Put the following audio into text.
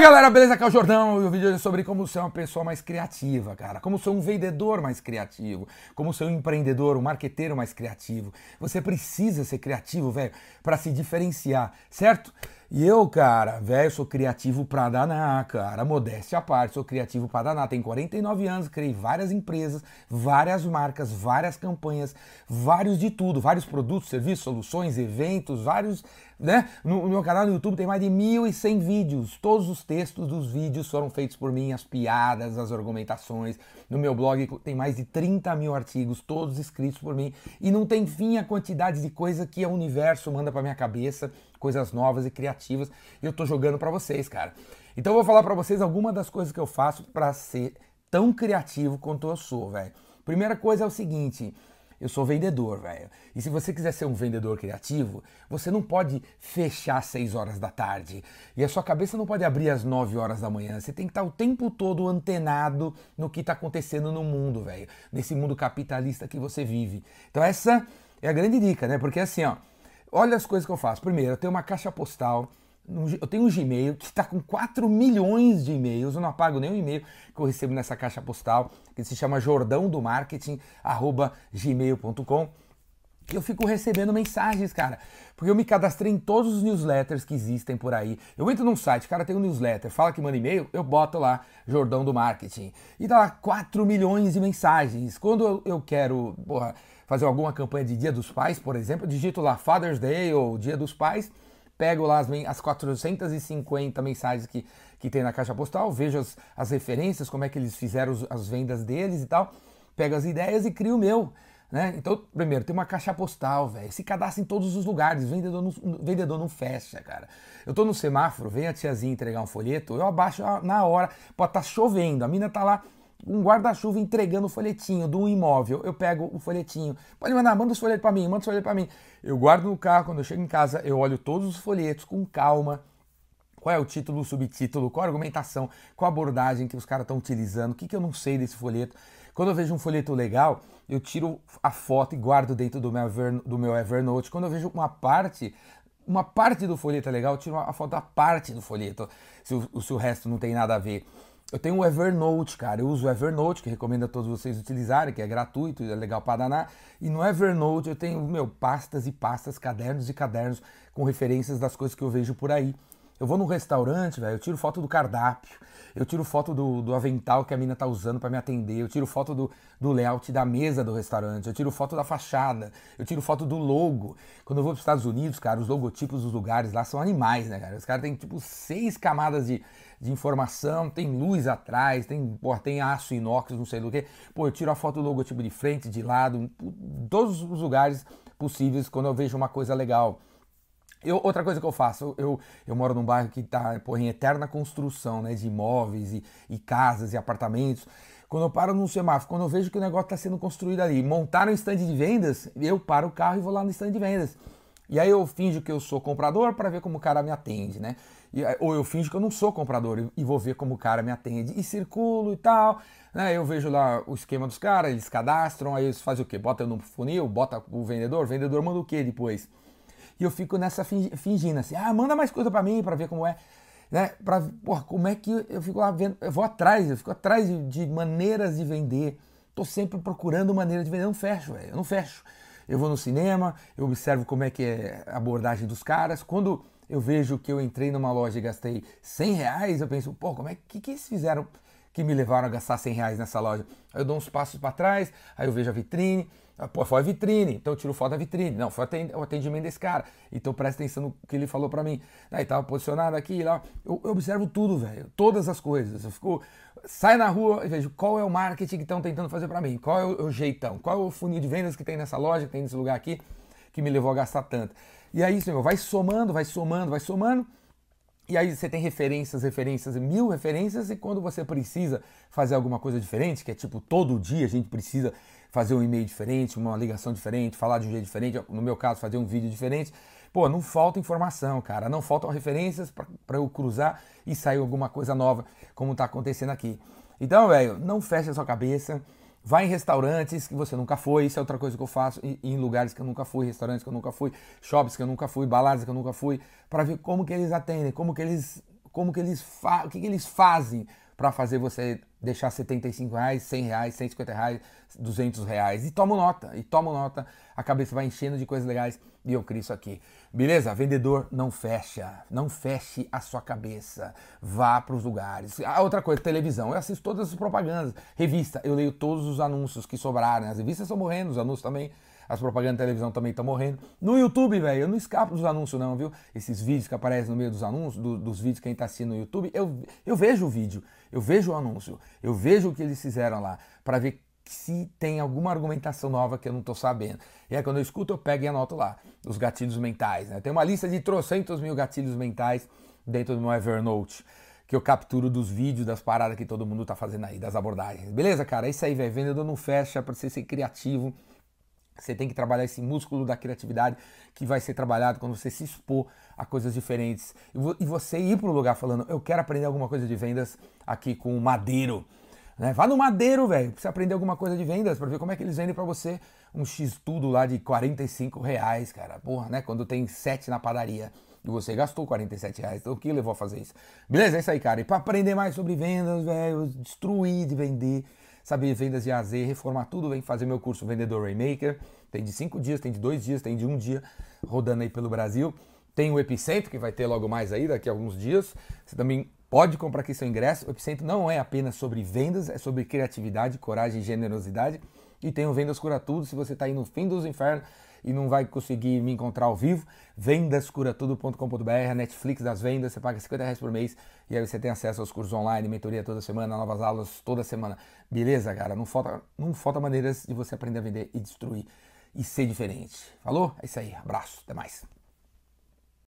aí galera, beleza? Aqui é o Jordão e o vídeo é sobre como ser uma pessoa mais criativa, cara. Como ser um vendedor mais criativo. Como ser um empreendedor, um marqueteiro mais criativo. Você precisa ser criativo, velho, para se diferenciar, certo? E eu, cara, velho, sou criativo pra danar, cara. Modéstia à parte, sou criativo pra danar. Tenho 49 anos, criei várias empresas, várias marcas, várias campanhas, vários de tudo, vários produtos, serviços, soluções, eventos, vários, né? No, no meu canal no YouTube tem mais de 1.100 vídeos. Todos os textos dos vídeos foram feitos por mim, as piadas, as argumentações. No meu blog tem mais de 30 mil artigos, todos escritos por mim. E não tem fim a quantidade de coisa que o universo manda pra minha cabeça coisas novas e criativas, e eu tô jogando para vocês, cara. Então eu vou falar para vocês algumas das coisas que eu faço para ser tão criativo quanto eu sou, velho. Primeira coisa é o seguinte, eu sou vendedor, velho. E se você quiser ser um vendedor criativo, você não pode fechar às 6 horas da tarde. E a sua cabeça não pode abrir às 9 horas da manhã. Você tem que estar o tempo todo antenado no que está acontecendo no mundo, velho. Nesse mundo capitalista que você vive. Então essa é a grande dica, né? Porque assim, ó, Olha as coisas que eu faço. Primeiro, eu tenho uma caixa postal, eu tenho um Gmail que está com 4 milhões de e-mails, eu não apago nenhum e-mail que eu recebo nessa caixa postal, que se chama jordão do marketing, arroba gmail.com. Eu fico recebendo mensagens, cara. Porque eu me cadastrei em todos os newsletters que existem por aí. Eu entro num site, cara tem um newsletter, fala que manda e-mail, eu boto lá Jordão do Marketing. E dá lá 4 milhões de mensagens. Quando eu, eu quero, porra, fazer alguma campanha de Dia dos Pais, por exemplo, digito lá Father's Day ou Dia dos Pais, pego lá as, as 450 mensagens que, que tem na caixa postal, vejo as, as referências, como é que eles fizeram os, as vendas deles e tal, pego as ideias e crio o meu. Né? Então, primeiro, tem uma caixa postal, velho. Se cadastra em todos os lugares. Vendedor não, vendedor não fecha, cara. Eu tô no semáforo, vem a tiazinha entregar um folheto, eu abaixo na hora. Pode estar tá chovendo, a mina tá lá um guarda-chuva entregando o folhetinho de um imóvel. Eu pego o folhetinho. Pode mandar, manda os folhetos para mim, manda os folhetos para mim. Eu guardo no carro, quando eu chego em casa, eu olho todos os folhetos com calma. Qual é o título, o subtítulo, qual a argumentação, qual a abordagem que os caras estão utilizando, o que, que eu não sei desse folheto. Quando eu vejo um folheto legal, eu tiro a foto e guardo dentro do meu, Ever, do meu Evernote. Quando eu vejo uma parte, uma parte do folheto é legal, eu tiro a foto da parte do folheto, se o, se o resto não tem nada a ver. Eu tenho o Evernote, cara. Eu uso o Evernote, que recomendo a todos vocês utilizarem, que é gratuito, é legal para danar. E no Evernote eu tenho, meu, pastas e pastas, cadernos e cadernos com referências das coisas que eu vejo por aí. Eu vou num restaurante, velho, eu tiro foto do cardápio, eu tiro foto do, do avental que a mina tá usando para me atender, eu tiro foto do, do layout da mesa do restaurante, eu tiro foto da fachada, eu tiro foto do logo. Quando eu vou para os Estados Unidos, cara, os logotipos dos lugares lá são animais, né, cara? Os caras têm tipo seis camadas de, de informação, tem luz atrás, tem, pô, tem aço inox, não sei do que. Pô, eu tiro a foto do logotipo de frente, de lado, todos os lugares possíveis quando eu vejo uma coisa legal. Eu, outra coisa que eu faço, eu, eu moro num bairro que está em eterna construção né, de imóveis e, e, casas e apartamentos. Quando eu paro num semáforo, quando eu vejo que o negócio está sendo construído ali, montaram um stand de vendas, eu paro o carro e vou lá no stand de vendas. E aí eu finjo que eu sou comprador para ver como o cara me atende, né? E, ou eu finjo que eu não sou comprador e vou ver como o cara me atende. E circulo e tal. Né? Eu vejo lá o esquema dos caras, eles cadastram, aí eles fazem o quê? Bota no funil, bota o vendedor, o vendedor manda o quê depois? E eu fico nessa fingindo assim, ah, manda mais coisa para mim para ver como é. Né? Pra, porra, como é que eu fico lá vendo, eu vou atrás, eu fico atrás de, de maneiras de vender. Tô sempre procurando maneira de vender, eu não fecho, velho, eu não fecho. Eu vou no cinema, eu observo como é que é a abordagem dos caras. Quando eu vejo que eu entrei numa loja e gastei 100 reais, eu penso, pô, como é que, que eles fizeram que me levaram a gastar 100 reais nessa loja? Aí eu dou uns passos para trás, aí eu vejo a vitrine, pô, foi a vitrine, então eu tiro foto da vitrine. Não, foi o atendimento desse cara. Então presta atenção no que ele falou para mim. Aí tava posicionado aqui lá. Eu, eu, observo tudo, velho. Todas as coisas. Eu fico. Sai na rua e vejo qual é o marketing que estão tentando fazer para mim. Qual é o, o, jeitão. Qual é o funil de vendas que tem nessa loja, que tem nesse lugar aqui, que me levou a gastar tanto. E aí, senhor, vai somando, vai somando, vai somando. E aí você tem referências, referências, mil referências, e quando você precisa fazer alguma coisa diferente, que é tipo todo dia a gente precisa fazer um e-mail diferente, uma ligação diferente, falar de um jeito diferente, no meu caso, fazer um vídeo diferente. Pô, não falta informação, cara, não faltam referências para eu cruzar e sair alguma coisa nova, como está acontecendo aqui. Então, velho, não feche a sua cabeça. Vai em restaurantes que você nunca foi, isso é outra coisa que eu faço, em lugares que eu nunca fui, restaurantes que eu nunca fui, shops que eu nunca fui, baladas que eu nunca fui, para ver como que eles atendem, como que eles como que eles o que, que eles fazem para fazer você deixar 75 reais, 100 reais, 150 reais, 200 reais. E tomo nota, e tomo nota, a cabeça vai enchendo de coisas legais e eu crio isso aqui. Beleza? Vendedor não fecha, não feche a sua cabeça, vá para os lugares. Ah, outra coisa, televisão, eu assisto todas as propagandas, revista, eu leio todos os anúncios que sobraram, as revistas estão morrendo, os anúncios também as propagandas de televisão também estão morrendo. No YouTube, velho, eu não escapo dos anúncios não, viu? Esses vídeos que aparecem no meio dos anúncios, do, dos vídeos que a gente tá assistindo no YouTube, eu, eu vejo o vídeo, eu vejo o anúncio, eu vejo o que eles fizeram lá, para ver se tem alguma argumentação nova que eu não estou sabendo. E aí quando eu escuto, eu pego e anoto lá, os gatilhos mentais. Né? Tem uma lista de trocentos mil gatilhos mentais dentro do meu Evernote que eu capturo dos vídeos, das paradas que todo mundo tá fazendo aí, das abordagens. Beleza, cara? É isso aí, velho. Vendedor não fecha para você ser criativo, você tem que trabalhar esse músculo da criatividade que vai ser trabalhado quando você se expor a coisas diferentes. E você ir para o lugar falando, eu quero aprender alguma coisa de vendas aqui com o Madeiro. Né? Vá no Madeiro, velho, você aprender alguma coisa de vendas, para ver como é que eles vendem para você um X tudo lá de 45 reais, cara. Porra, né? Quando tem 7 na padaria e você gastou 47 reais. Então o que levou a fazer isso? Beleza? É isso aí, cara. E para aprender mais sobre vendas, velho, destruir de vender saber vendas de A a Z, reformar tudo, vem fazer meu curso Vendedor Raymaker. Tem de 5 dias, tem de 2 dias, tem de um dia, rodando aí pelo Brasil. Tem o Epicentro, que vai ter logo mais aí, daqui a alguns dias. Você também pode comprar aqui seu ingresso. O Epicentro não é apenas sobre vendas, é sobre criatividade, coragem e generosidade. E tem o Vendas Cura Tudo, se você está aí no fim dos infernos e não vai conseguir me encontrar ao vivo, vendascuratudo.com.br, a Netflix das vendas, você paga 50 reais por mês e aí você tem acesso aos cursos online, mentoria toda semana, novas aulas toda semana. Beleza, cara? Não falta, não falta maneiras de você aprender a vender e destruir e ser diferente. Falou? É isso aí. Abraço. Até mais.